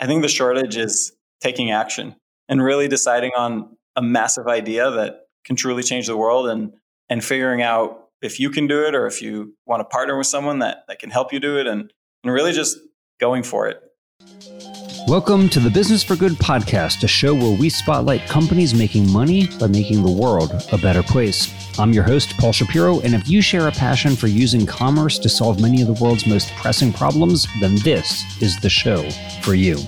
I think the shortage is taking action and really deciding on a massive idea that can truly change the world and and figuring out if you can do it or if you want to partner with someone that, that can help you do it and, and really just going for it. Welcome to the Business for Good podcast, a show where we spotlight companies making money by making the world a better place. I'm your host, Paul Shapiro, and if you share a passion for using commerce to solve many of the world's most pressing problems, then this is the show for you.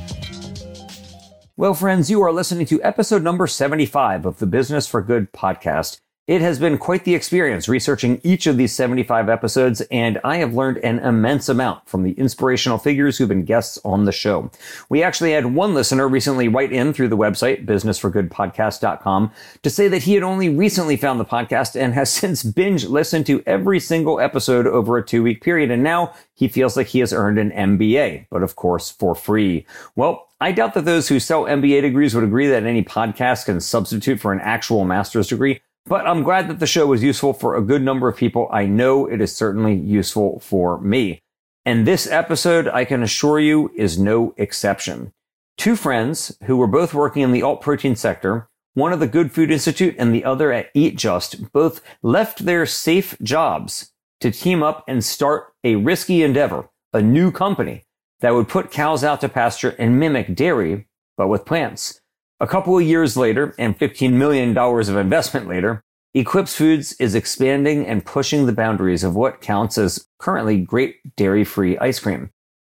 Well, friends, you are listening to episode number 75 of the Business for Good podcast. It has been quite the experience researching each of these 75 episodes, and I have learned an immense amount from the inspirational figures who've been guests on the show. We actually had one listener recently write in through the website, businessforgoodpodcast.com, to say that he had only recently found the podcast and has since binge listened to every single episode over a two week period, and now he feels like he has earned an MBA, but of course for free. Well, I doubt that those who sell MBA degrees would agree that any podcast can substitute for an actual master's degree. But I'm glad that the show was useful for a good number of people. I know it is certainly useful for me. And this episode, I can assure you, is no exception. Two friends who were both working in the alt protein sector, one at the Good Food Institute and the other at Eat Just, both left their safe jobs to team up and start a risky endeavor, a new company that would put cows out to pasture and mimic dairy, but with plants. A couple of years later and $15 million of investment later, Eclipse Foods is expanding and pushing the boundaries of what counts as currently great dairy free ice cream.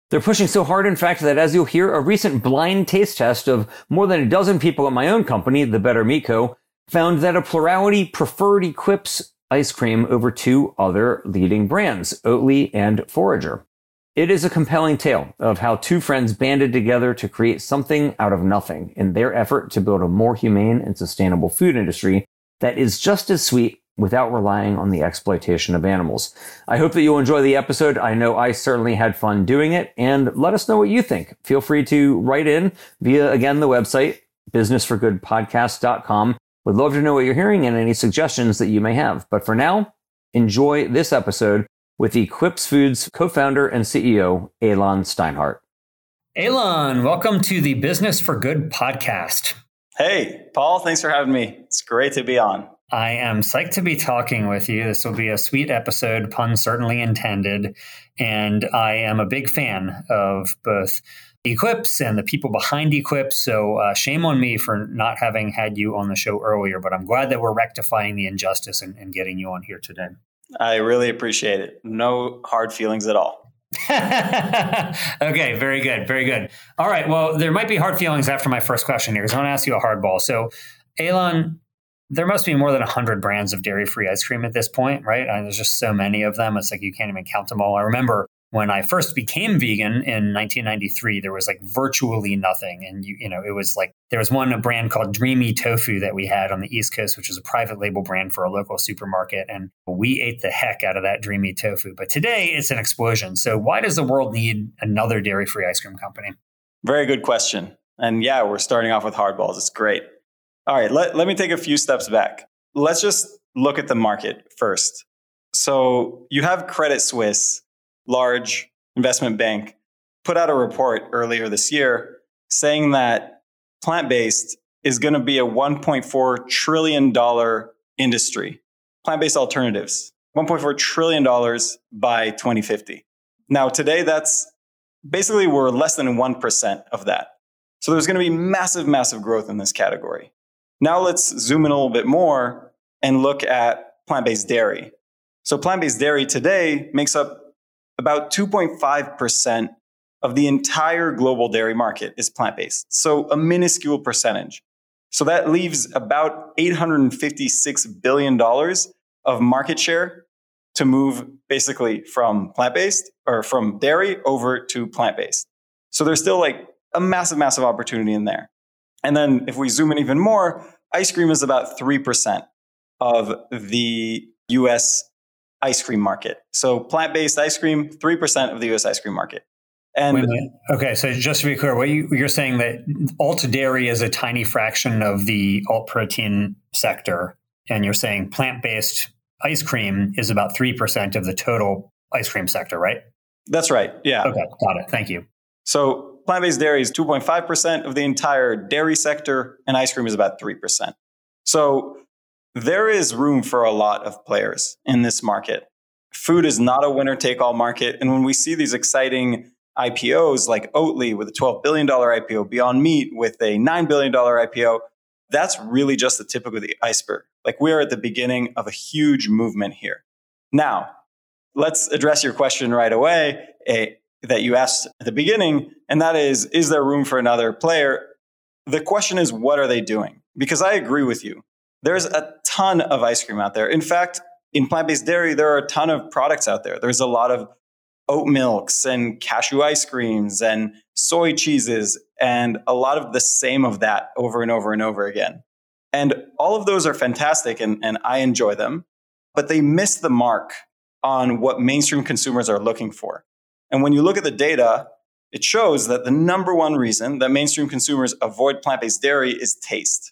They're pushing so hard, in fact, that as you'll hear, a recent blind taste test of more than a dozen people at my own company, the Better Co., found that a plurality preferred Eclipse ice cream over two other leading brands, Oatly and Forager. It is a compelling tale of how two friends banded together to create something out of nothing in their effort to build a more humane and sustainable food industry that is just as sweet without relying on the exploitation of animals. I hope that you'll enjoy the episode. I know I certainly had fun doing it and let us know what you think. Feel free to write in via again the website businessforgoodpodcast.com. Would love to know what you're hearing and any suggestions that you may have. But for now, enjoy this episode with Eclipse Foods co-founder and CEO, Aylon Steinhart. Aylon, welcome to the Business for Good podcast. Hey, Paul, thanks for having me. It's great to be on. I am psyched to be talking with you. This will be a sweet episode, pun certainly intended. And I am a big fan of both Eclipse and the people behind Eclipse. So uh, shame on me for not having had you on the show earlier, but I'm glad that we're rectifying the injustice and, and getting you on here today. I really appreciate it. No hard feelings at all. okay, very good, very good. All right, well, there might be hard feelings after my first question here, because I want to ask you a hardball. So, Aylon, there must be more than 100 brands of dairy free ice cream at this point, right? Mean, there's just so many of them. It's like you can't even count them all. I remember when I first became vegan in 1993, there was like virtually nothing. And you, you know, it was like there was one a brand called Dreamy Tofu that we had on the East Coast, which was a private label brand for a local supermarket. And we ate the heck out of that Dreamy Tofu. But today it's an explosion. So why does the world need another dairy free ice cream company? Very good question. And yeah, we're starting off with hardballs. It's great. All right, let, let me take a few steps back. Let's just look at the market first. So you have Credit Suisse large investment bank put out a report earlier this year saying that plant based is going to be a $1.4 trillion industry. Plant based alternatives, $1.4 trillion by 2050. Now, today, that's basically we're less than 1% of that. So there's going to be massive, massive growth in this category. Now let's zoom in a little bit more and look at plant based dairy. So plant based dairy today makes up about 2.5% of the entire global dairy market is plant based. So a minuscule percentage. So that leaves about $856 billion of market share to move basically from plant based or from dairy over to plant based. So there's still like a massive, massive opportunity in there. And then if we zoom in even more, ice cream is about 3% of the US ice cream market. So plant based ice cream, 3% of the US ice cream market. And okay, so just to be clear, what you, you're saying that alt dairy is a tiny fraction of the alt protein sector, and you're saying plant based ice cream is about 3% of the total ice cream sector, right? That's right. Yeah. Okay, got it. Thank you. So plant based dairy is 2.5% of the entire dairy sector, and ice cream is about 3%. So there is room for a lot of players in this market. Food is not a winner take all market. And when we see these exciting IPOs like Oatly with a $12 billion IPO, Beyond Meat with a $9 billion IPO, that's really just the tip of the iceberg. Like we are at the beginning of a huge movement here. Now, let's address your question right away eh, that you asked at the beginning, and that is Is there room for another player? The question is, what are they doing? Because I agree with you. There's a ton of ice cream out there. In fact, in plant based dairy, there are a ton of products out there. There's a lot of oat milks and cashew ice creams and soy cheeses and a lot of the same of that over and over and over again. And all of those are fantastic and, and I enjoy them, but they miss the mark on what mainstream consumers are looking for. And when you look at the data, it shows that the number one reason that mainstream consumers avoid plant based dairy is taste.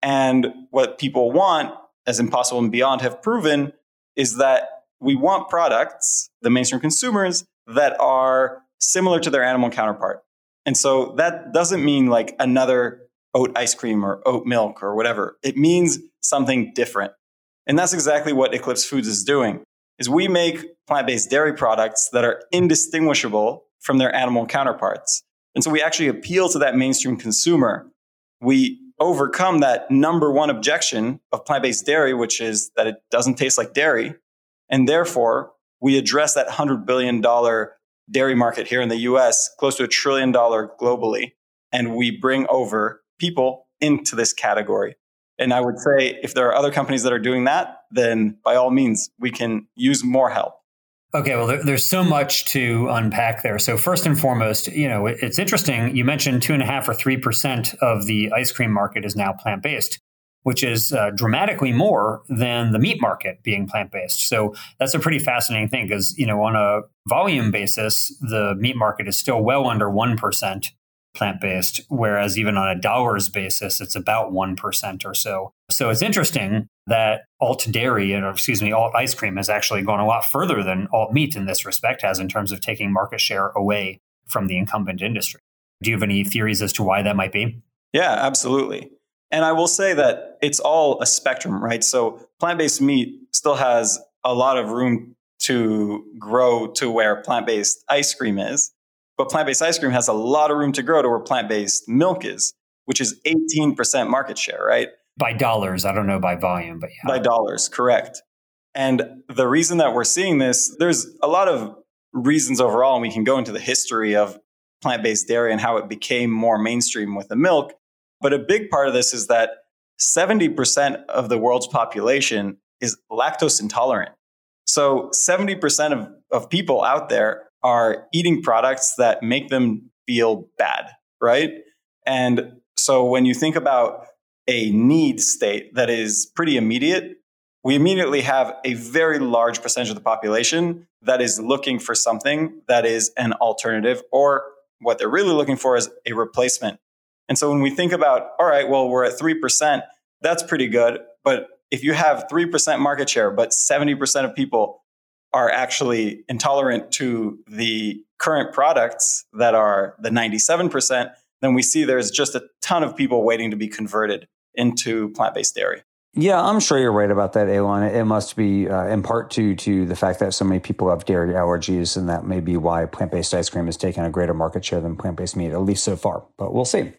And what people want, as Impossible and Beyond have proven, is that we want products, the mainstream consumers, that are similar to their animal counterpart. And so that doesn't mean like another oat ice cream or oat milk or whatever. It means something different. And that's exactly what Eclipse Foods is doing. Is we make plant-based dairy products that are indistinguishable from their animal counterparts. And so we actually appeal to that mainstream consumer. We overcome that number one objection of plant based dairy, which is that it doesn't taste like dairy. And therefore, we address that $100 billion dairy market here in the US, close to a trillion dollar globally. And we bring over people into this category. And I would say if there are other companies that are doing that, then by all means, we can use more help. Okay, well, there, there's so much to unpack there. So first and foremost, you know, it, it's interesting. You mentioned two and a half or three percent of the ice cream market is now plant based, which is uh, dramatically more than the meat market being plant based. So that's a pretty fascinating thing because you know, on a volume basis, the meat market is still well under one percent plant based, whereas even on a dollars basis, it's about 1% or so. So it's interesting that alt dairy, or excuse me, alt ice cream has actually gone a lot further than alt meat in this respect has in terms of taking market share away from the incumbent industry. Do you have any theories as to why that might be? Yeah, absolutely. And I will say that it's all a spectrum, right? So plant based meat still has a lot of room to grow to where plant based ice cream is. But plant based ice cream has a lot of room to grow to where plant based milk is, which is 18% market share, right? By dollars. I don't know by volume, but yeah. By dollars, correct. And the reason that we're seeing this, there's a lot of reasons overall, and we can go into the history of plant based dairy and how it became more mainstream with the milk. But a big part of this is that 70% of the world's population is lactose intolerant. So 70% of, of people out there are eating products that make them feel bad, right? And so when you think about a need state that is pretty immediate, we immediately have a very large percentage of the population that is looking for something that is an alternative, or what they're really looking for is a replacement. And so when we think about, all right, well, we're at 3%, that's pretty good. But if you have 3% market share, but 70% of people are actually intolerant to the current products that are the 97%, then we see there's just a ton of people waiting to be converted into plant based dairy. Yeah, I'm sure you're right about that, Aylon. It must be uh, in part due to the fact that so many people have dairy allergies, and that may be why plant based ice cream has taken a greater market share than plant based meat, at least so far. But we'll see.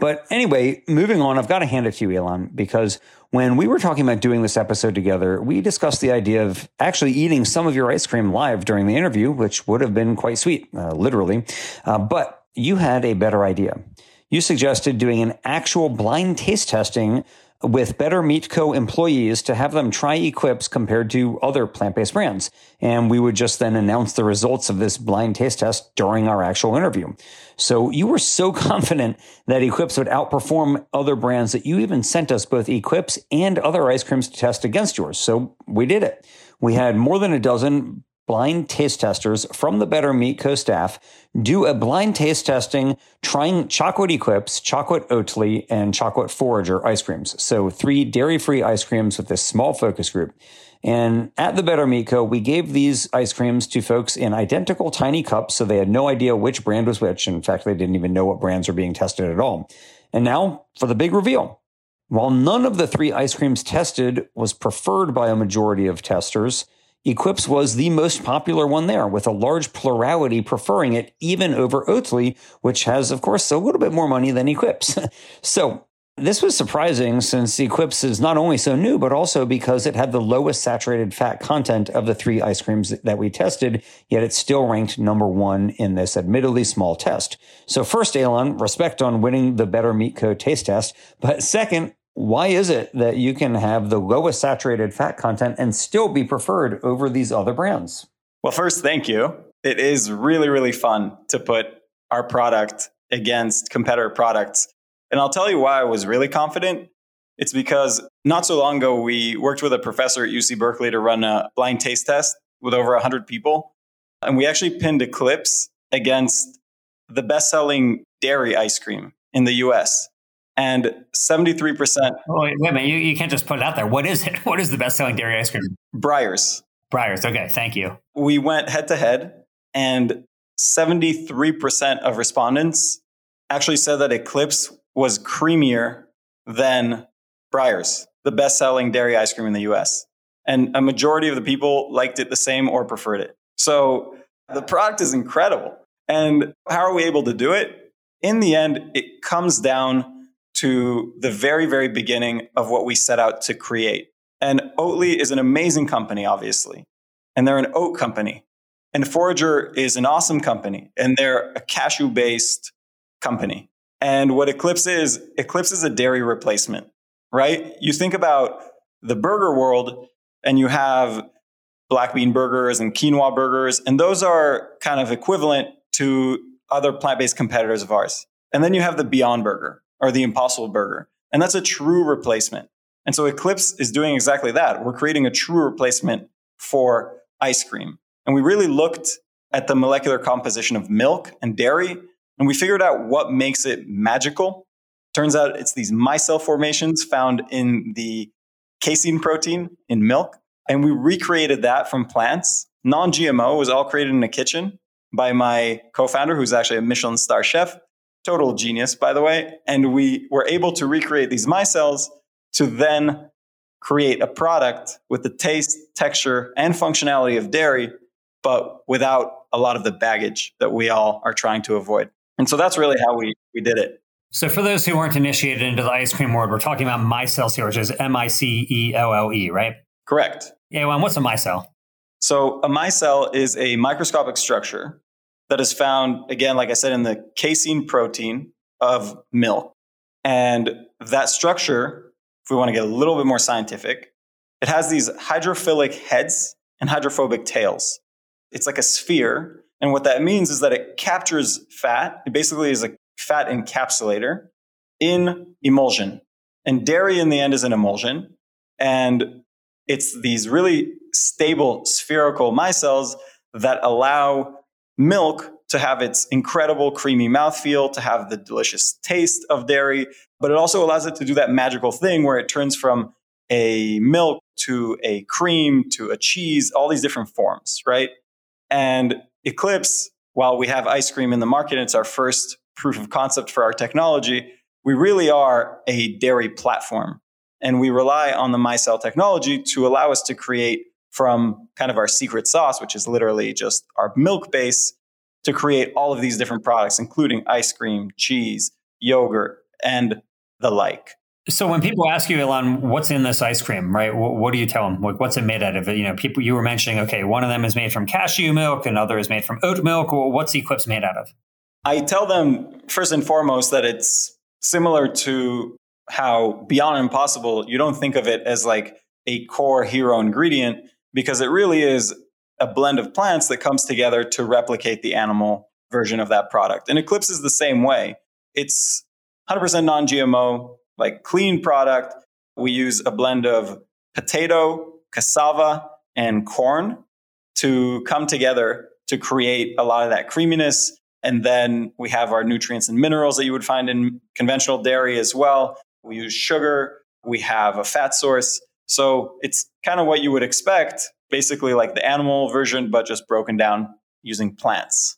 But anyway, moving on, I've got to hand it to you, Aylon, because when we were talking about doing this episode together, we discussed the idea of actually eating some of your ice cream live during the interview, which would have been quite sweet, uh, literally. Uh, but you had a better idea. You suggested doing an actual blind taste testing with Better Meat Co. employees to have them try Eclipse compared to other plant based brands. And we would just then announce the results of this blind taste test during our actual interview. So you were so confident that Eclipse would outperform other brands that you even sent us both Eclipse and other ice creams to test against yours. So we did it. We had more than a dozen blind taste testers from the Better Meat Co staff do a blind taste testing trying Chocolate Eclipse, Chocolate Oatly, and Chocolate Forager ice creams. So three dairy free ice creams with this small focus group. And at the Better Meat Co., we gave these ice creams to folks in identical tiny cups, so they had no idea which brand was which. In fact, they didn't even know what brands were being tested at all. And now for the big reveal. While none of the three ice creams tested was preferred by a majority of testers, Eclipse was the most popular one there, with a large plurality preferring it even over Oatly, which has, of course, a little bit more money than Eclipse. so this was surprising since Eclipse is not only so new, but also because it had the lowest saturated fat content of the three ice creams that we tested, yet it still ranked number one in this admittedly small test. So first, Aylon, respect on winning the Better Meat Co taste test. But second, why is it that you can have the lowest saturated fat content and still be preferred over these other brands? Well, first, thank you. It is really, really fun to put our product against competitor products. And I'll tell you why I was really confident. It's because not so long ago, we worked with a professor at UC Berkeley to run a blind taste test with over 100 people. And we actually pinned Eclipse against the best selling dairy ice cream in the US and 73%. Oh, wait, wait a minute. You, you can't just put it out there. What is it? What is the best selling dairy ice cream? Breyers. Breyers. Okay. Thank you. We went head to head, and 73% of respondents actually said that Eclipse was creamier than Breyers, the best selling dairy ice cream in the US. And a majority of the people liked it the same or preferred it. So the product is incredible. And how are we able to do it? In the end, it comes down to the very, very beginning of what we set out to create. And Oatly is an amazing company, obviously, and they're an oat company. And Forager is an awesome company, and they're a cashew based company. And what Eclipse is, Eclipse is a dairy replacement, right? You think about the burger world, and you have black bean burgers and quinoa burgers, and those are kind of equivalent to other plant based competitors of ours. And then you have the Beyond Burger, or the Impossible Burger. And that's a true replacement. And so Eclipse is doing exactly that. We're creating a true replacement for ice cream. And we really looked at the molecular composition of milk and dairy, and we figured out what makes it magical. Turns out it's these micelle formations found in the casein protein in milk. And we recreated that from plants. Non GMO was all created in a kitchen by my co founder, who's actually a Michelin star chef total genius, by the way. And we were able to recreate these micelles to then create a product with the taste, texture, and functionality of dairy, but without a lot of the baggage that we all are trying to avoid. And so that's really how we, we did it. So, for those who weren't initiated into the ice cream world, we're talking about micelles here, which is M I C E L L E, right? Correct. Yeah, well, what's a micelle? So, a micelle is a microscopic structure that is found, again, like I said, in the casein protein of milk. And that structure, if we want to get a little bit more scientific, it has these hydrophilic heads and hydrophobic tails. It's like a sphere. And what that means is that it captures fat. It basically is a fat encapsulator in emulsion. And dairy in the end is an emulsion. And it's these really stable spherical micelles that allow milk to have its incredible creamy mouthfeel, to have the delicious taste of dairy, but it also allows it to do that magical thing where it turns from a milk to a cream to a cheese, all these different forms, right? And Eclipse, while we have ice cream in the market, it's our first proof of concept for our technology. We really are a dairy platform. And we rely on the micelle technology to allow us to create from kind of our secret sauce, which is literally just our milk base, to create all of these different products, including ice cream, cheese, yogurt, and the like. So when people ask you, Aylon, what's in this ice cream, right? What, what do you tell them? Like, what's it made out of? You know, people you were mentioning, okay, one of them is made from cashew milk, another is made from oat milk. Well, what's Eclipse made out of? I tell them first and foremost that it's similar to how Beyond Impossible, you don't think of it as like a core hero ingredient because it really is a blend of plants that comes together to replicate the animal version of that product. And Eclipse is the same way. It's 100% non GMO, like clean product. We use a blend of potato, cassava, and corn to come together to create a lot of that creaminess. And then we have our nutrients and minerals that you would find in conventional dairy as well. We use sugar. We have a fat source. So it's kind of what you would expect, basically like the animal version, but just broken down using plants.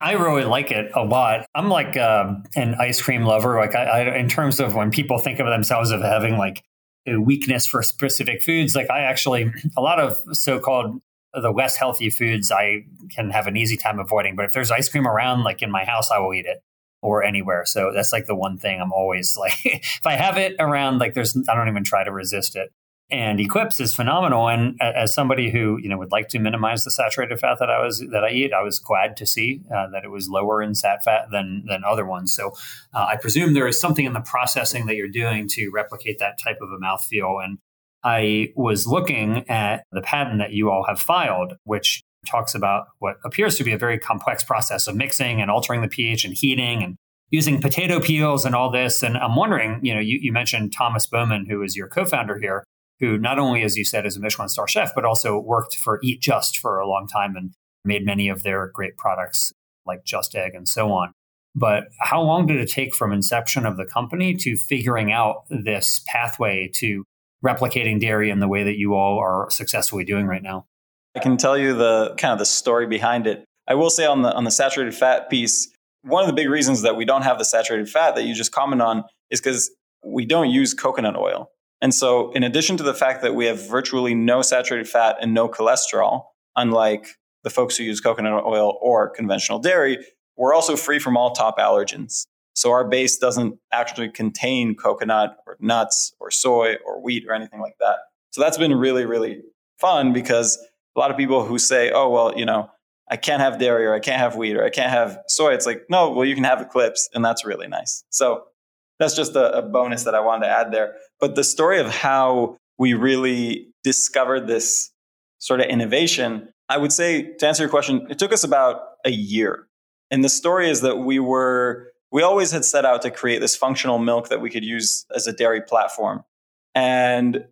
I really like it a lot. I'm like uh, an ice cream lover. Like I, I, in terms of when people think of themselves of having like a weakness for specific foods, like I actually a lot of so-called the less healthy foods I can have an easy time avoiding. But if there's ice cream around, like in my house, I will eat it or anywhere. So that's like the one thing I'm always like, if I have it around, like there's, I don't even try to resist it and Eclipse is phenomenal. And as somebody who you know would like to minimize the saturated fat that I was that I eat, I was glad to see uh, that it was lower in sat fat than than other ones. So uh, I presume there is something in the processing that you're doing to replicate that type of a mouthfeel. And I was looking at the patent that you all have filed, which talks about what appears to be a very complex process of mixing and altering the pH and heating and using potato peels and all this. And I'm wondering, you know, you, you mentioned Thomas Bowman, who is your co-founder here who not only, as you said, is a Michelin star chef, but also worked for Eat Just for a long time and made many of their great products like Just Egg and so on. But how long did it take from inception of the company to figuring out this pathway to replicating dairy in the way that you all are successfully doing right now? I can tell you the kind of the story behind it. I will say on the on the saturated fat piece, one of the big reasons that we don't have the saturated fat that you just comment on is because we don't use coconut oil. And so, in addition to the fact that we have virtually no saturated fat and no cholesterol, unlike the folks who use coconut oil or conventional dairy, we're also free from all top allergens. So, our base doesn't actually contain coconut or nuts or soy or wheat or anything like that. So, that's been really, really fun because a lot of people who say, oh, well, you know, I can't have dairy or I can't have wheat or I can't have soy. It's like, no, well, you can have Eclipse, and that's really nice. So, that's just a, a bonus that I wanted to add there. But the story of how we really discovered this sort of innovation, I would say to answer your question, it took us about a year. And the story is that we were, we always had set out to create this functional milk that we could use as a dairy platform. And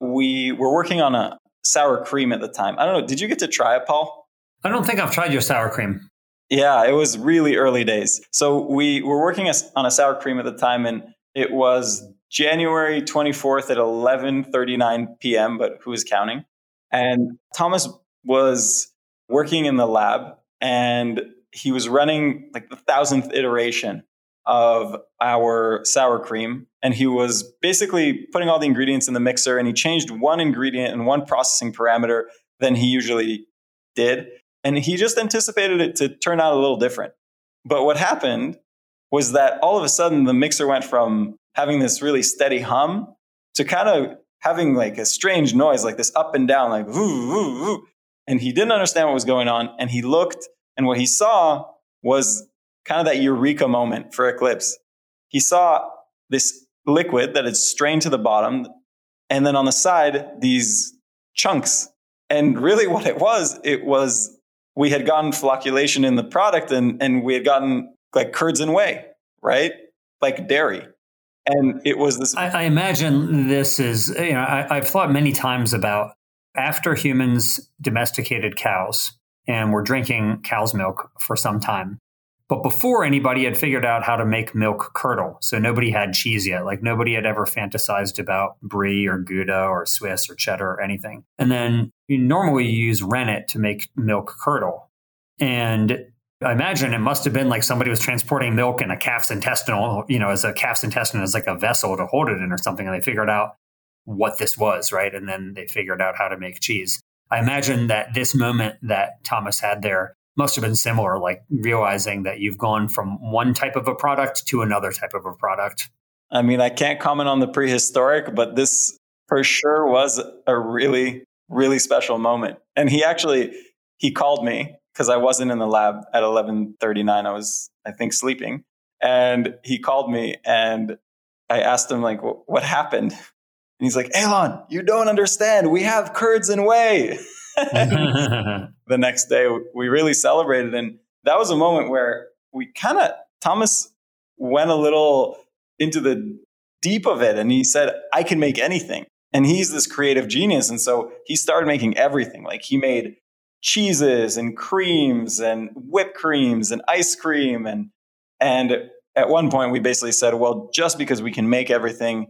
we were working on a sour cream at the time. I don't know. Did you get to try it, Paul? I don't think I've tried your sour cream. Yeah, it was really early days. So we were working on a sour cream at the time, and it was January 24th at 11:39 p.m. But who is counting? And Thomas was working in the lab, and he was running like the thousandth iteration of our sour cream. And he was basically putting all the ingredients in the mixer, and he changed one ingredient and one processing parameter than he usually did. And he just anticipated it to turn out a little different. But what happened was that all of a sudden the mixer went from having this really steady hum to kind of having like a strange noise, like this up and down, like woo, woo, woo. And he didn't understand what was going on. And he looked, and what he saw was kind of that eureka moment for Eclipse. He saw this liquid that had strained to the bottom, and then on the side, these chunks. And really, what it was, it was we had gotten flocculation in the product and, and we had gotten like curds and whey, right? Like dairy. And it was this. I, I imagine this is, you know, I, I've thought many times about after humans domesticated cows and were drinking cow's milk for some time. But before anybody had figured out how to make milk curdle, so nobody had cheese yet. Like nobody had ever fantasized about brie or Gouda or Swiss or cheddar or anything. And then you normally use rennet to make milk curdle. And I imagine it must have been like somebody was transporting milk in a calf's intestinal, you know, as a calf's intestine as like a vessel to hold it in or something. And they figured out what this was, right? And then they figured out how to make cheese. I imagine that this moment that Thomas had there must have been similar, like realizing that you've gone from one type of a product to another type of a product. I mean, I can't comment on the prehistoric, but this for sure was a really, really special moment. And he actually he called me because I wasn't in the lab at 11:39. I was, I think, sleeping, and he called me and I asked him like, "What happened?" And he's like, "Aylon, you don't understand. We have curds and whey." the next day, we really celebrated. And that was a moment where we kind of, Thomas went a little into the deep of it and he said, I can make anything. And he's this creative genius. And so he started making everything. Like he made cheeses and creams and whipped creams and ice cream and and at one point we basically said, well, just because we can make everything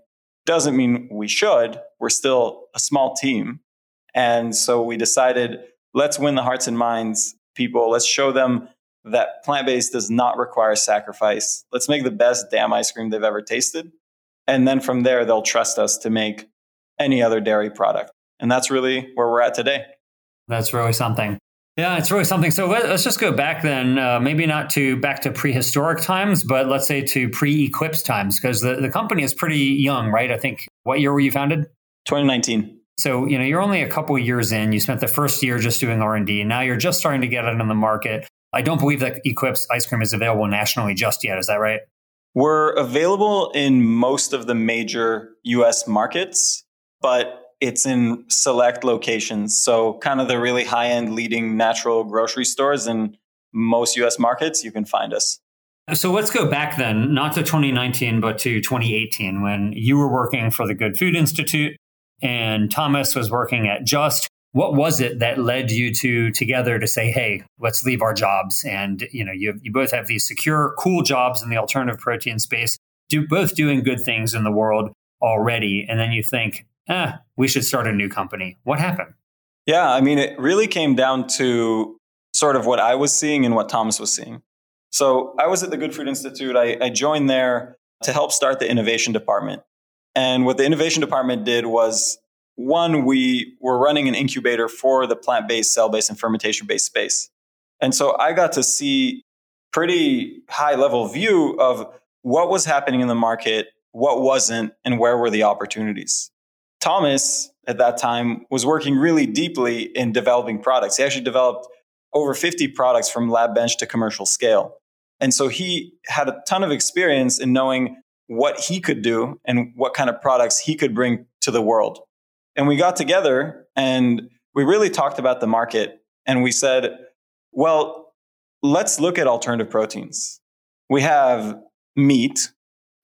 doesn't mean we should. We're still a small team. And so we decided, let's win the hearts and minds people. Let's show them that plant based does not require sacrifice. Let's make the best damn ice cream they've ever tasted. And then from there, they'll trust us to make any other dairy product. And that's really where we're at today. That's really something. Yeah, it's really something. So let, us just go back then, uh, maybe not to back to prehistoric times, but let's say to pre-Eclipse times, because the, the company is pretty young, right? I think what year were you founded? 2019. So you know you're only a couple years in. You spent the first year just doing R and Now you're just starting to get it in the market. I don't believe that Eclipse ice cream is available nationally just yet. Is that right? We're available in most of the major U.S. markets, but it's in select locations. So, kind of the really high end leading natural grocery stores in most US markets, you can find us. So let's go back then, not to 2019, but to 2018 when you were working for the Good Food Institute and Thomas was working at Just. What was it that led you to together to say, "Hey, let's leave our jobs"? And you know, you you both have these secure, cool jobs in the alternative protein space, do both doing good things in the world already, and then you think, eh, we should start a new company. What happened? Yeah, I mean, it really came down to sort of what I was seeing and what Thomas was seeing. So I was at the Good Food Institute. I, I joined there to help start the innovation department. And what the innovation department did was one, we were running an incubator for the plant based, cell based, and fermentation based space. And so I got to see pretty high level view of what was happening in the market, what wasn't, and where were the opportunities. Thomas at that time was working really deeply in developing products. He actually developed over 50 products from lab bench to commercial scale. And so he had a ton of experience in knowing what he could do and what kind of products he could bring to the world. And we got together and we really talked about the market and we said, well, let's look at alternative proteins. We have meat,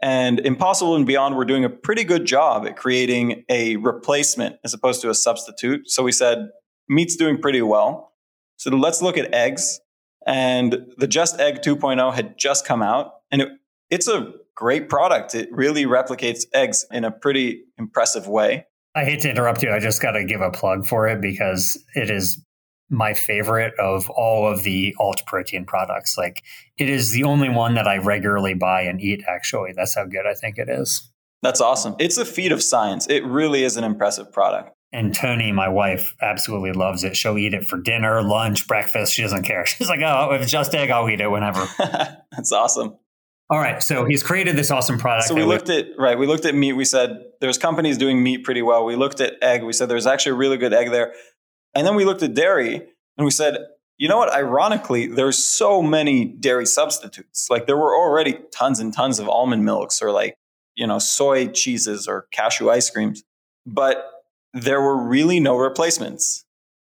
and Impossible and Beyond were doing a pretty good job at creating a replacement as opposed to a substitute. So we said, meat's doing pretty well. So let's look at eggs. And the Just Egg 2.0 had just come out, and it, it's a great product. It really replicates eggs in a pretty impressive way. I hate to interrupt you. I just got to give a plug for it because it is my favorite of all of the alt protein products. Like it is the only one that I regularly buy and eat, actually. That's how good I think it is. That's awesome. It's a feat of science. It really is an impressive product. And Tony, my wife, absolutely loves it. She'll eat it for dinner, lunch, breakfast. She doesn't care. She's like, oh, if it's just egg, I'll eat it whenever. That's awesome. All right. So he's created this awesome product. So we looked at, right, we looked at meat. We said there's companies doing meat pretty well. We looked at egg. We said there's actually a really good egg there. And then we looked at dairy and we said, you know what? Ironically, there's so many dairy substitutes. Like there were already tons and tons of almond milks or like, you know, soy cheeses or cashew ice creams, but there were really no replacements.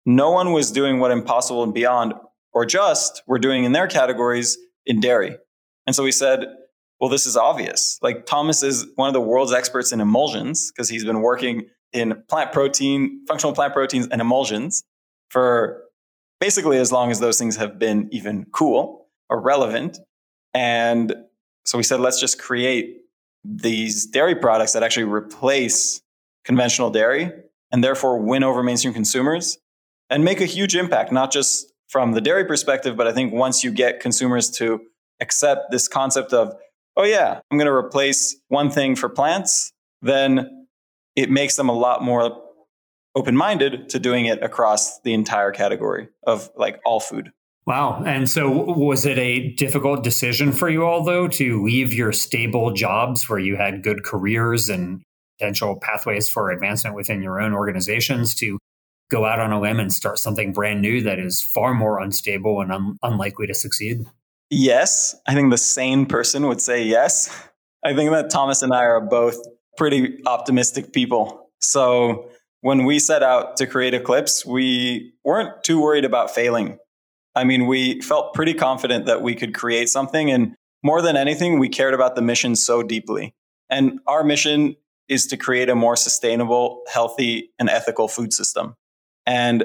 No one was doing what Impossible and Beyond or Just were doing in their categories in dairy. And so we said, well, this is obvious. Like Thomas is one of the world's experts in emulsions because he's been working in plant protein, functional plant proteins, and emulsions for basically as long as those things have been even cool or relevant. And so we said, let's just create these dairy products that actually replace conventional dairy and therefore win over mainstream consumers and make a huge impact, not just from the dairy perspective, but I think once you get consumers to accept this concept of, oh, yeah, I'm going to replace one thing for plants, then it makes them a lot more open minded to doing it across the entire category of like all food. Wow. And so, was it a difficult decision for you all, though, to leave your stable jobs where you had good careers and potential pathways for advancement within your own organizations to go out on a limb and start something brand new that is far more unstable and un- unlikely to succeed? Yes. I think the sane person would say yes. I think that Thomas and I are both pretty optimistic people. So when we set out to create Eclipse, we weren't too worried about failing. I mean, we felt pretty confident that we could create something. And more than anything, we cared about the mission so deeply. And our mission is to create a more sustainable, healthy, and ethical food system. And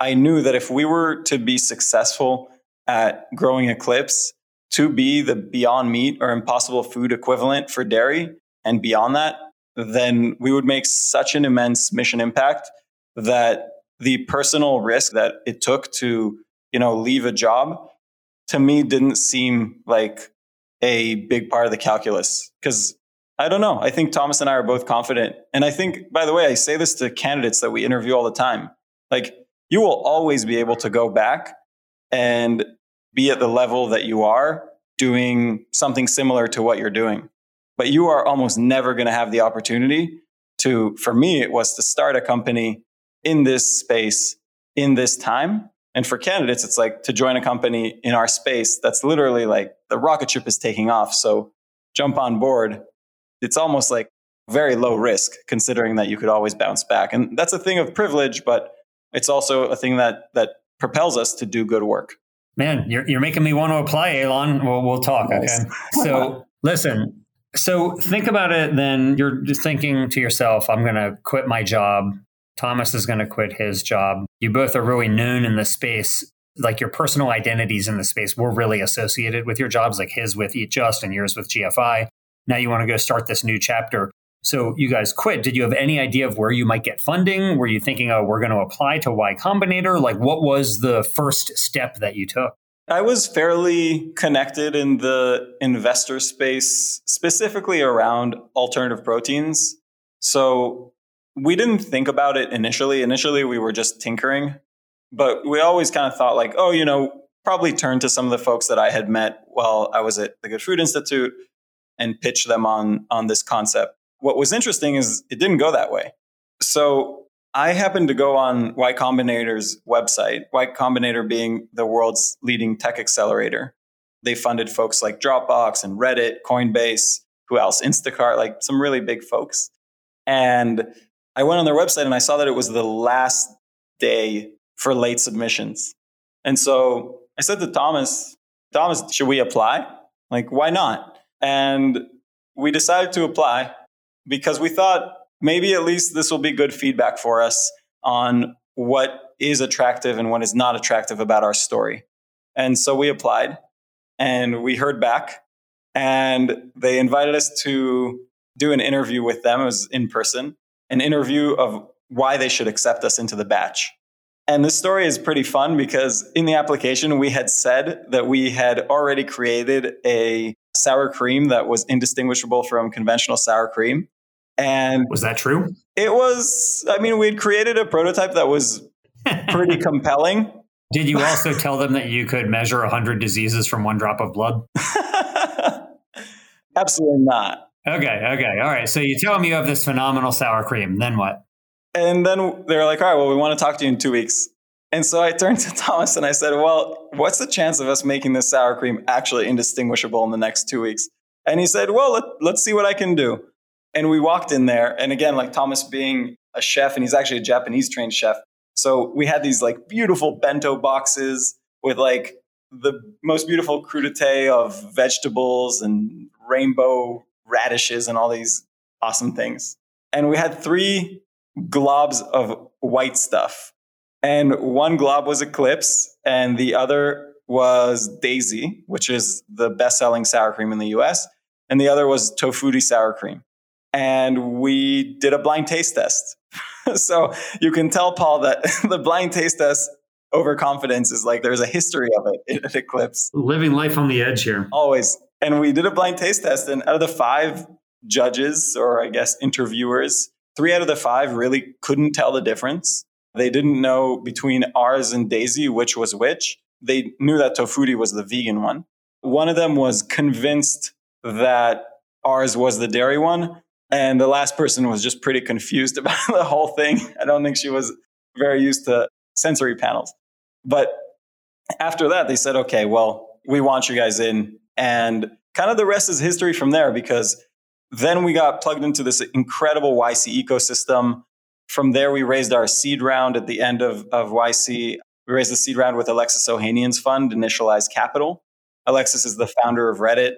I knew that if we were to be successful at growing Eclipse to be the beyond meat or impossible food equivalent for dairy and beyond that, then we would make such an immense mission impact that the personal risk that it took to, you know, leave a job to me didn't seem like a big part of the calculus because I don't know. I think Thomas and I are both confident. And I think, by the way, I say this to candidates that we interview all the time. Like, you will always be able to go back and be at the level that you are doing something similar to what you're doing. But you are almost never going to have the opportunity to, for me, it was to start a company in this space in this time. And for candidates, it's like to join a company in our space that's literally like the rocket ship is taking off. So jump on board. It's almost like very low risk considering that you could always bounce back. And that's a thing of privilege, but it's also a thing that that propels us to do good work. Man, you're, you're making me want to apply, Aylon. We'll, we'll talk. Nice. Okay. So listen, so think about it then. You're just thinking to yourself, I'm going to quit my job. Thomas is going to quit his job. You both are really known in the space. Like your personal identities in the space were really associated with your jobs, like his with Eat Just and yours with GFI. Now you want to go start this new chapter. So you guys quit. Did you have any idea of where you might get funding? Were you thinking, oh, we're going to apply to Y Combinator? Like, what was the first step that you took? I was fairly connected in the investor space, specifically around alternative proteins. So we didn't think about it initially. Initially, we were just tinkering, but we always kind of thought, like, oh, you know, probably turn to some of the folks that I had met while I was at the Good Food Institute and pitch them on on this concept. What was interesting is it didn't go that way. So I happened to go on Y Combinator's website, Y Combinator being the world's leading tech accelerator. They funded folks like Dropbox and Reddit, Coinbase, who else? Instacart, like some really big folks. And I went on their website and I saw that it was the last day for late submissions. And so I said to Thomas, Thomas, should we apply? Like, why not? And we decided to apply because we thought maybe at least this will be good feedback for us on what is attractive and what is not attractive about our story. And so we applied and we heard back and they invited us to do an interview with them. It was in person, an interview of why they should accept us into the batch. And this story is pretty fun because in the application, we had said that we had already created a sour cream that was indistinguishable from conventional sour cream. And was that true? It was, I mean, we'd created a prototype that was pretty compelling. Did you also tell them that you could measure 100 diseases from one drop of blood? Absolutely not. Okay, okay. All right. So you tell them you have this phenomenal sour cream. Then what? And then they're like, all right, well, we want to talk to you in two weeks. And so I turned to Thomas and I said, well, what's the chance of us making this sour cream actually indistinguishable in the next two weeks? And he said, well, let, let's see what I can do. And we walked in there. And again, like Thomas being a chef, and he's actually a Japanese trained chef. So we had these like beautiful bento boxes with like the most beautiful crudité of vegetables and rainbow radishes and all these awesome things. And we had three globs of white stuff. And one glob was Eclipse, and the other was Daisy, which is the best selling sour cream in the US. And the other was Tofutti sour cream and we did a blind taste test. so you can tell Paul that the blind taste test overconfidence is like there's a history of it in Eclipse. Living life on the edge here. Always. And we did a blind taste test, and out of the five judges, or I guess interviewers, three out of the five really couldn't tell the difference. They didn't know between ours and Daisy which was which. They knew that Tofutti was the vegan one. One of them was convinced that ours was the dairy one, and the last person was just pretty confused about the whole thing. I don't think she was very used to sensory panels. But after that, they said, okay, well, we want you guys in. And kind of the rest is history from there because then we got plugged into this incredible YC ecosystem. From there, we raised our seed round at the end of, of YC. We raised the seed round with Alexis Ohanian's fund, Initialized Capital. Alexis is the founder of Reddit.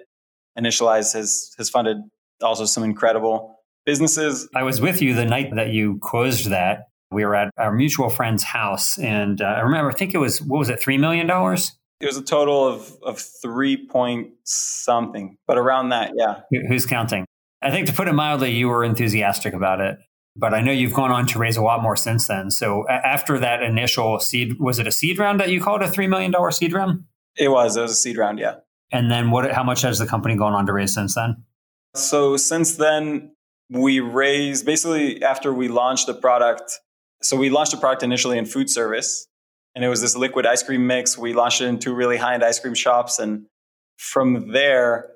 Initialize has, has funded also some incredible businesses. I was with you the night that you closed that. We were at our mutual friend's house, and uh, I remember, I think it was, what was it, $3 million? It was a total of, of three point something, but around that, yeah. Who's counting? I think to put it mildly, you were enthusiastic about it, but I know you've gone on to raise a lot more since then. So after that initial seed, was it a seed round that you called a $3 million seed round? It was. It was a seed round, yeah. And then what? How much has the company gone on to raise since then? So since then, we raised basically after we launched the product. So we launched the product initially in food service, and it was this liquid ice cream mix. We launched it in two really high end ice cream shops, and from there,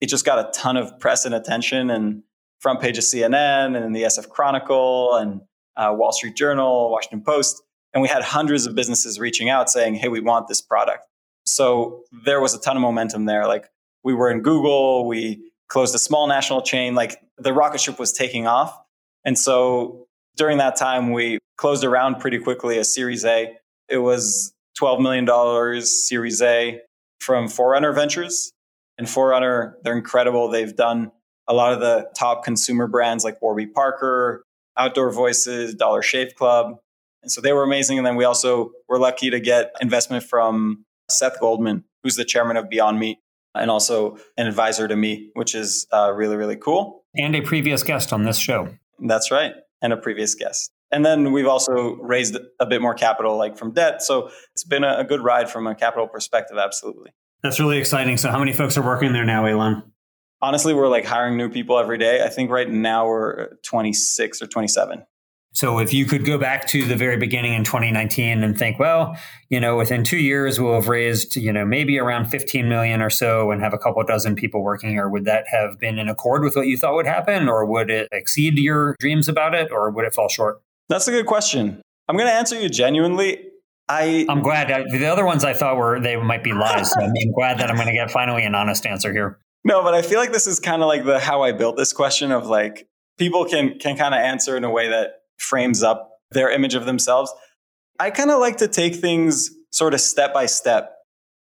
it just got a ton of press and attention, and front page of CNN and the SF Chronicle and uh, Wall Street Journal, Washington Post, and we had hundreds of businesses reaching out saying, "Hey, we want this product." So there was a ton of momentum there. Like we were in Google, we closed a small national chain. Like the rocket ship was taking off. And so during that time, we closed around pretty quickly a Series A. It was $12 million Series A from Forerunner Ventures. And Forerunner, they're incredible. They've done a lot of the top consumer brands like Warby Parker, Outdoor Voices, Dollar Shave Club. And so they were amazing. And then we also were lucky to get investment from Seth Goldman, who's the chairman of Beyond Meat and also an advisor to me, which is uh, really, really cool. And a previous guest on this show. That's right. And a previous guest. And then we've also raised a bit more capital, like from debt. So it's been a, a good ride from a capital perspective, absolutely. That's really exciting. So, how many folks are working there now, Aylon? Honestly, we're like hiring new people every day. I think right now we're 26 or 27. So if you could go back to the very beginning in 2019 and think, well, you know, within two years we'll have raised, you know, maybe around 15 million or so and have a couple dozen people working here, would that have been in accord with what you thought would happen, or would it exceed your dreams about it, or would it fall short? That's a good question. I'm going to answer you genuinely. I I'm glad I, the other ones I thought were they might be lies. So I'm glad that I'm going to get finally an honest answer here. No, but I feel like this is kind of like the how I built this question of like people can can kind of answer in a way that frames up their image of themselves. I kind of like to take things sort of step by step.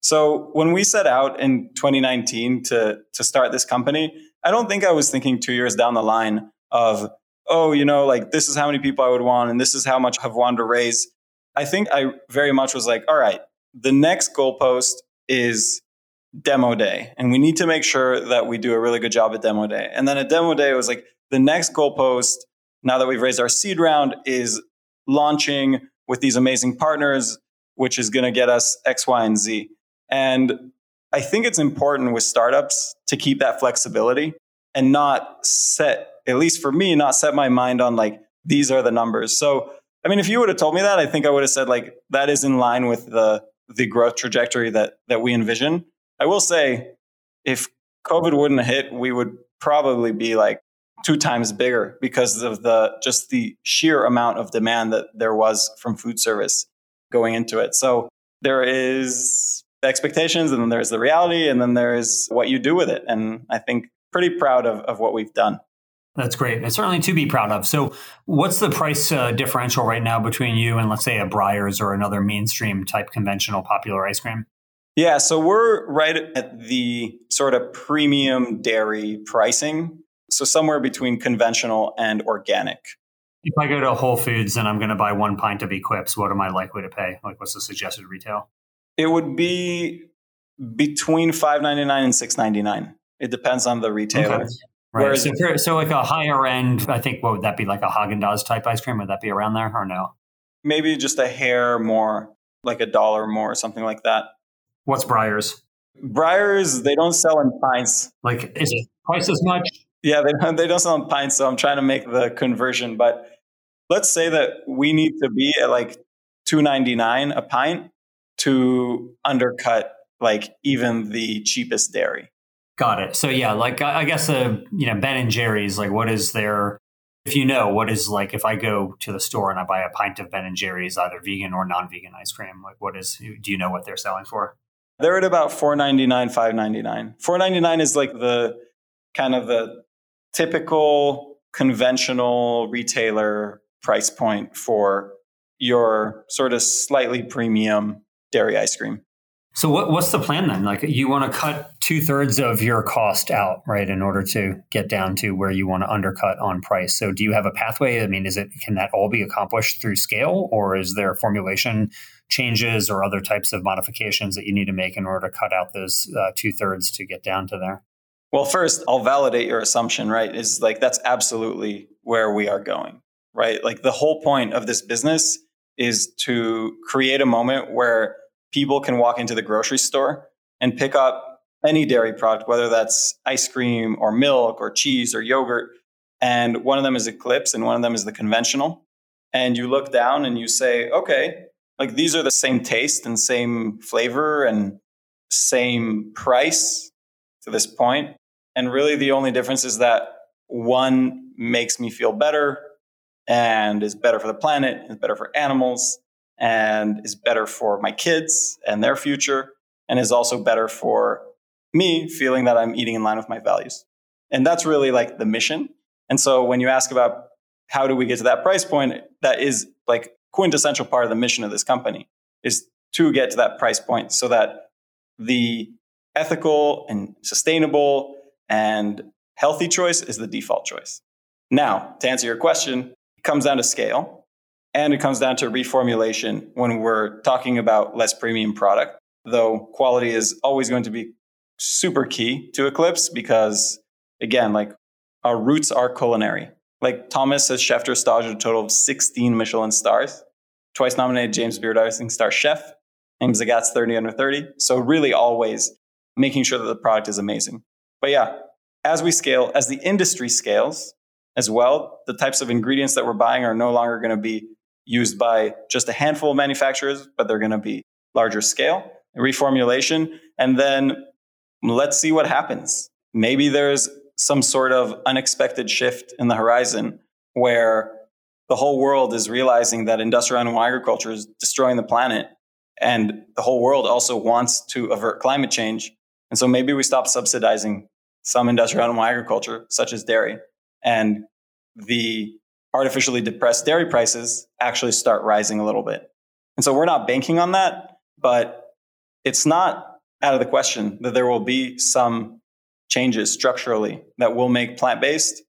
So when we set out in 2019 to, to start this company, I don't think I was thinking two years down the line of, oh, you know, like this is how many people I would want and this is how much I've wanted to raise. I think I very much was like, all right, the next goalpost is demo day. And we need to make sure that we do a really good job at demo day. And then at demo day, it was like the next goalpost now that we've raised our seed round, is launching with these amazing partners, which is going to get us X, Y, and Z. And I think it's important with startups to keep that flexibility and not set, at least for me, not set my mind on like, these are the numbers. So, I mean, if you would have told me that, I think I would have said like, that is in line with the, the growth trajectory that, that we envision. I will say, if COVID wouldn't have hit, we would probably be like two times bigger because of the just the sheer amount of demand that there was from food service going into it. So there is the expectations and then there's the reality and then there's what you do with it. And I think pretty proud of, of what we've done. That's great. It's certainly to be proud of. So, what's the price uh, differential right now between you and, let's say, a Breyers or another mainstream type conventional popular ice cream? Yeah, so we're right at the sort of premium dairy pricing so somewhere between conventional and organic. If I go to Whole Foods and I'm going to buy one pint of Eclipse, what am I likely to pay? Like, what's the suggested retail? It would be between five ninety nine and six ninety nine. It depends on the retailer. Okay. Right. Whereas, so, so, like a higher end, I think what would that be like a Haagen Dazs type ice cream? Would that be around there or no? Maybe just a hair more, like a dollar more, or something like that. What's Breyers? Breyers, they don't sell in pints. Like, is it twice as much? Yeah, they don't, they don't sell in pints, so I'm trying to make the conversion. But let's say that we need to be at like 2.99 a pint to undercut like even the cheapest dairy. Got it. So yeah, like I guess uh, you know Ben and Jerry's. Like, what is their? If you know, what is like if I go to the store and I buy a pint of Ben and Jerry's, either vegan or non-vegan ice cream, like what is? Do you know what they're selling for? They're at about four ninety nine, five ninety nine. Four ninety nine is like the kind of the typical conventional retailer price point for your sort of slightly premium dairy ice cream. So what, what's the plan then? Like you want to cut two thirds of your cost out, right, in order to get down to where you want to undercut on price. So do you have a pathway? I mean, is it can that all be accomplished through scale, or is there formulation changes or other types of modifications that you need to make in order to cut out those uh, two thirds to get down to there? Well, first, I'll validate your assumption, right? Is like that's absolutely where we are going, right? Like the whole point of this business is to create a moment where people can walk into the grocery store and pick up any dairy product, whether that's ice cream or milk or cheese or yogurt. And one of them is Eclipse and one of them is the conventional. And you look down and you say, okay, like these are the same taste and same flavor and same price to this point. And really the only difference is that one makes me feel better and is better for the planet, is better for animals, and is better for my kids and their future, and is also better for me feeling that I'm eating in line with my values. And that's really like the mission. And so when you ask about how do we get to that price point, that is like quintessential part of the mission of this company is to get to that price point so that the ethical and sustainable and healthy choice is the default choice. Now, to answer your question, it comes down to scale. And it comes down to reformulation when we're talking about less premium product, though quality is always going to be super key to Eclipse because, again, like our roots are culinary. Like Thomas as chef d'estage, a total of 16 Michelin stars, twice nominated James Beard Rising Star Chef, named Zagat's 30 under 30. So, really, always making sure that the product is amazing. But yeah, as we scale, as the industry scales as well, the types of ingredients that we're buying are no longer going to be used by just a handful of manufacturers, but they're going to be larger scale, reformulation, and then let's see what happens. Maybe there's some sort of unexpected shift in the horizon where the whole world is realizing that industrial animal agriculture is destroying the planet and the whole world also wants to avert climate change. And so maybe we stop subsidizing some industrial animal agriculture, such as dairy, and the artificially depressed dairy prices actually start rising a little bit. And so we're not banking on that, but it's not out of the question that there will be some changes structurally that will make plant based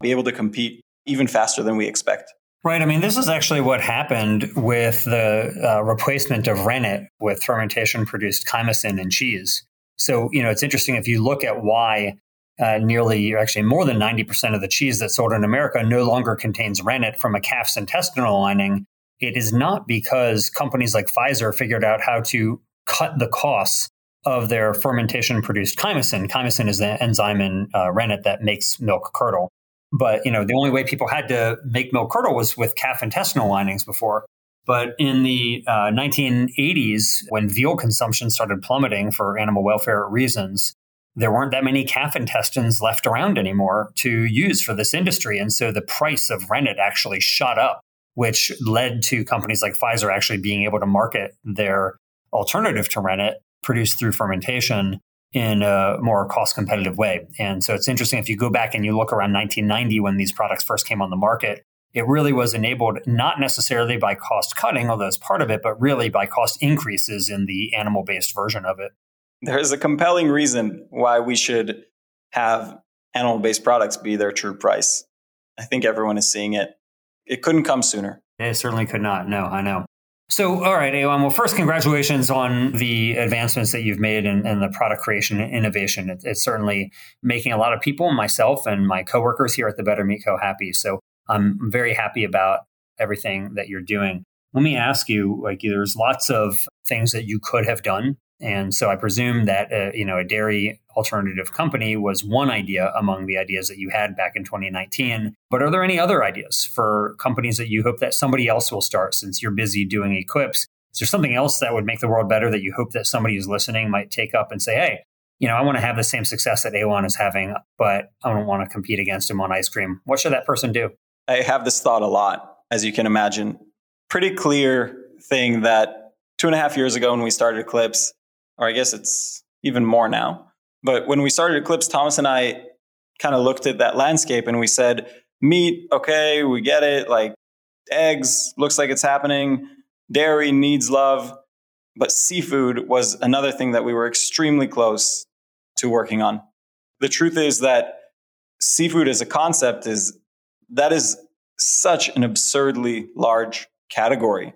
be able to compete even faster than we expect. Right. I mean, this is actually what happened with the uh, replacement of rennet with fermentation produced chymosin in cheese. So, you know, it's interesting if you look at why uh, nearly, actually more than 90% of the cheese that's sold in America no longer contains rennet from a calf's intestinal lining. It is not because companies like Pfizer figured out how to cut the costs of their fermentation produced chymosin. Chymosin is the enzyme in uh, rennet that makes milk curdle. But you know, the only way people had to make milk curdle was with calf intestinal linings before. But in the uh, 1980s, when veal consumption started plummeting for animal welfare reasons, there weren't that many calf intestines left around anymore to use for this industry. And so the price of rennet actually shot up, which led to companies like Pfizer actually being able to market their alternative to rennet produced through fermentation in a more cost competitive way. And so it's interesting if you go back and you look around 1990 when these products first came on the market, it really was enabled not necessarily by cost cutting, although it's part of it, but really by cost increases in the animal based version of it there's a compelling reason why we should have animal based products be their true price. I think everyone is seeing it. It couldn't come sooner. It certainly could not. No, I know. So, all right, Aylon. Well, first, congratulations on the advancements that you've made in, in the product creation and innovation. It, it's certainly making a lot of people, myself and my coworkers here at the Better Meat Co. happy. So, I'm very happy about everything that you're doing. Let me ask you: like, there's lots of things that you could have done and so I presume that uh, you know a dairy alternative company was one idea among the ideas that you had back in 2019. But are there any other ideas for companies that you hope that somebody else will start since you're busy doing Eclipse? Is there something else that would make the world better that you hope that somebody who's listening might take up and say, hey, you know, I want to have the same success that Aylon is having, but I don't want to compete against him on ice cream. What should that person do? I have this thought a lot, as you can imagine. Pretty clear thing that two and a half years ago when we started Eclipse, or I guess it's even more now. But when we started Eclipse, Thomas and I kind of looked at that landscape and we said, meat, okay, we get it. Like eggs, looks like it's happening. Dairy needs love. But seafood was another thing that we were extremely close to working on. The truth is that seafood as a concept is that is such an absurdly large category.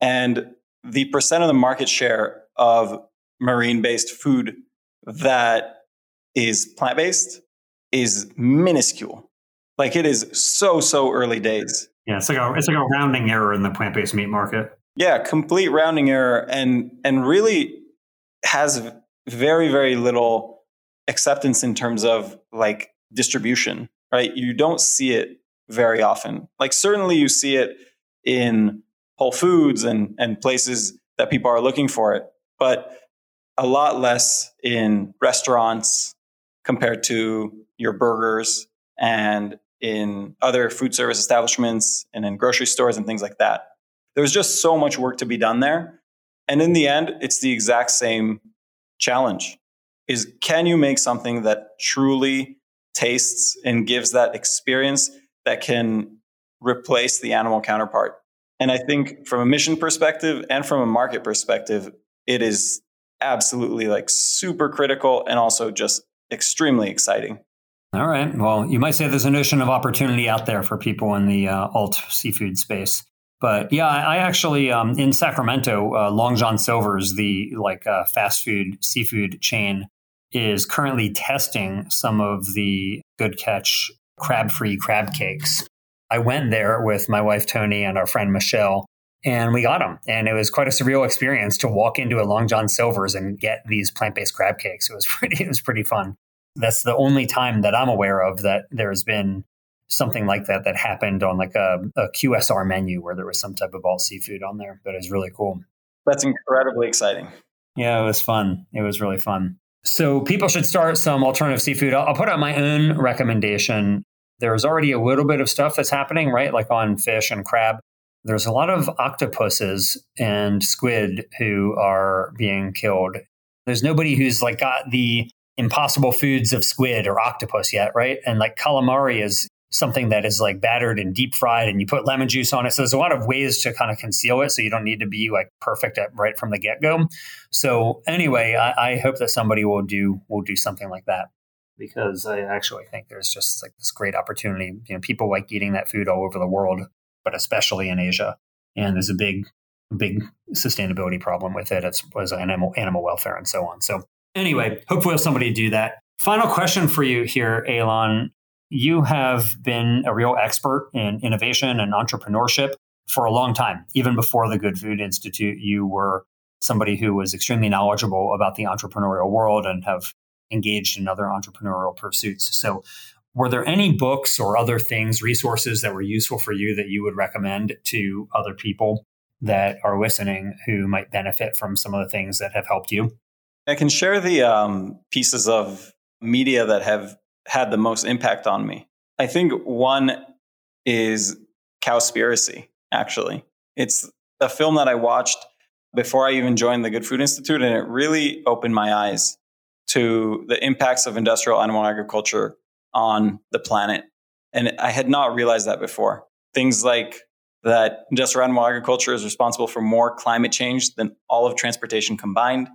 And the percent of the market share of marine based food that is plant based is minuscule. Like it is so, so early days. Yeah, it's like a it's like a rounding error in the plant based meat market. Yeah, complete rounding error and and really has very, very little acceptance in terms of like distribution, right? You don't see it very often. Like certainly you see it in Whole Foods and and places that people are looking for it, but a lot less in restaurants compared to your burgers and in other food service establishments and in grocery stores and things like that. There's just so much work to be done there. And in the end, it's the exact same challenge is can you make something that truly tastes and gives that experience that can replace the animal counterpart? And I think from a mission perspective and from a market perspective, it is absolutely like super critical and also just extremely exciting. All right. Well, you might say there's a notion of opportunity out there for people in the uh, alt seafood space. But yeah, I actually um, in Sacramento, uh, Long John Silver's, the like uh, fast food seafood chain, is currently testing some of the Good Catch crab free crab cakes. I went there with my wife Tony and our friend Michelle, and we got them. And it was quite a surreal experience to walk into a Long John Silver's and get these plant based crab cakes. It was pretty. It was pretty fun. That's the only time that I'm aware of that there's been something like that that happened on like a, a QSR menu where there was some type of alt seafood on there. But it was really cool. That's incredibly exciting. Yeah, it was fun. It was really fun. So people should start some alternative seafood. I'll, I'll put out my own recommendation. There's already a little bit of stuff that's happening, right? Like on fish and crab. There's a lot of octopuses and squid who are being killed. There's nobody who's like got the impossible foods of squid or octopus yet, right? And like calamari is something that is like battered and deep fried and you put lemon juice on it. So there's a lot of ways to kind of conceal it. So you don't need to be like perfect at right from the get go. So anyway, I, I, hope that somebody will do, will do something like that because I actually think there's just like this great opportunity. You know, people like eating that food all over the world, but especially in Asia. And there's a big, big sustainability problem with it. It's was animal, animal welfare and so on. So anyway, hopefully somebody do that. Final question for you here, Aylon you have been a real expert in innovation and entrepreneurship for a long time. Even before the Good Food Institute, you were somebody who was extremely knowledgeable about the entrepreneurial world and have engaged in other entrepreneurial pursuits. So, were there any books or other things, resources that were useful for you that you would recommend to other people that are listening who might benefit from some of the things that have helped you? I can share the um, pieces of media that have had the most impact on me. I think one is Cowspiracy, actually. It's a film that I watched before I even joined the Good Food Institute, and it really opened my eyes to the impacts of industrial animal agriculture on the planet. And I had not realized that before. Things like that industrial animal agriculture is responsible for more climate change than all of transportation combined,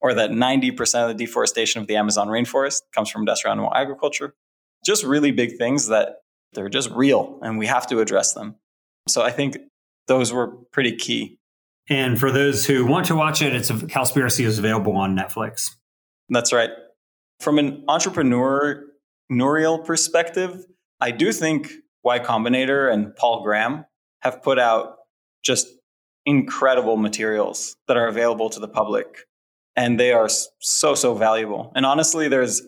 or that 90% of the deforestation of the Amazon rainforest comes from industrial animal agriculture. Just really big things that they're just real and we have to address them. So I think those were pretty key. And for those who want to watch it, it's a, Cowspiracy is available on Netflix. That's right. From an entrepreneurial perspective, I do think Y Combinator and Paul Graham have put out just incredible materials that are available to the public and they are so so valuable. And honestly, there's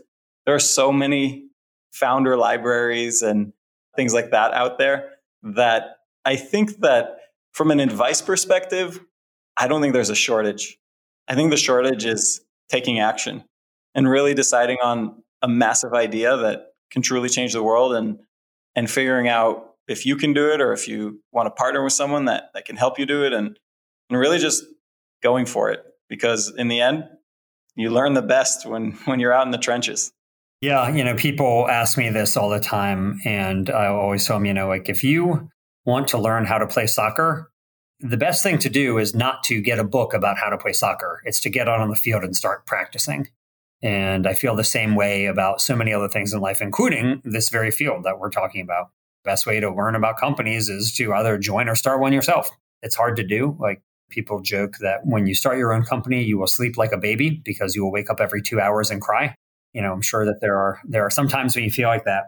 there are so many founder libraries and things like that out there that I think that from an advice perspective, I don't think there's a shortage. I think the shortage is taking action and really deciding on a massive idea that can truly change the world and and figuring out if you can do it or if you want to partner with someone that, that can help you do it and, and really just going for it because in the end, you learn the best when when you're out in the trenches. Yeah, you know, people ask me this all the time, and I always tell them, you know, like if you want to learn how to play soccer, the best thing to do is not to get a book about how to play soccer. It's to get out on the field and start practicing. And I feel the same way about so many other things in life, including this very field that we're talking about. Best way to learn about companies is to either join or start one yourself. It's hard to do. Like people joke that when you start your own company, you will sleep like a baby because you will wake up every two hours and cry. You know, I'm sure that there are there are some times when you feel like that.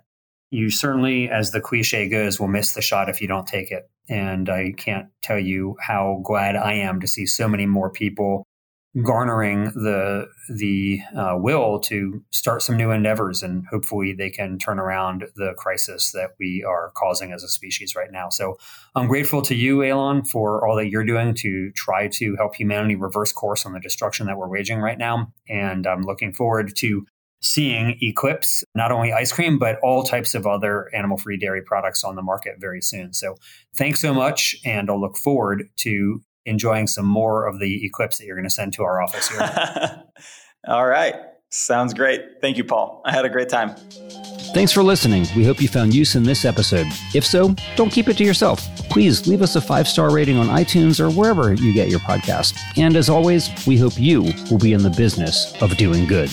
You certainly, as the cliche goes, will miss the shot if you don't take it. And I can't tell you how glad I am to see so many more people garnering the the uh, will to start some new endeavors, and hopefully they can turn around the crisis that we are causing as a species right now. So I'm grateful to you, Aylon, for all that you're doing to try to help humanity reverse course on the destruction that we're waging right now, and I'm looking forward to seeing Eclipse, not only ice cream, but all types of other animal free dairy products on the market very soon. So thanks so much. And I'll look forward to enjoying some more of the Eclipse that you're going to send to our office here. all right. Sounds great. Thank you, Paul. I had a great time. Thanks for listening. We hope you found use in this episode. If so, don't keep it to yourself. Please leave us a five star rating on iTunes or wherever you get your podcast. And as always, we hope you will be in the business of doing good.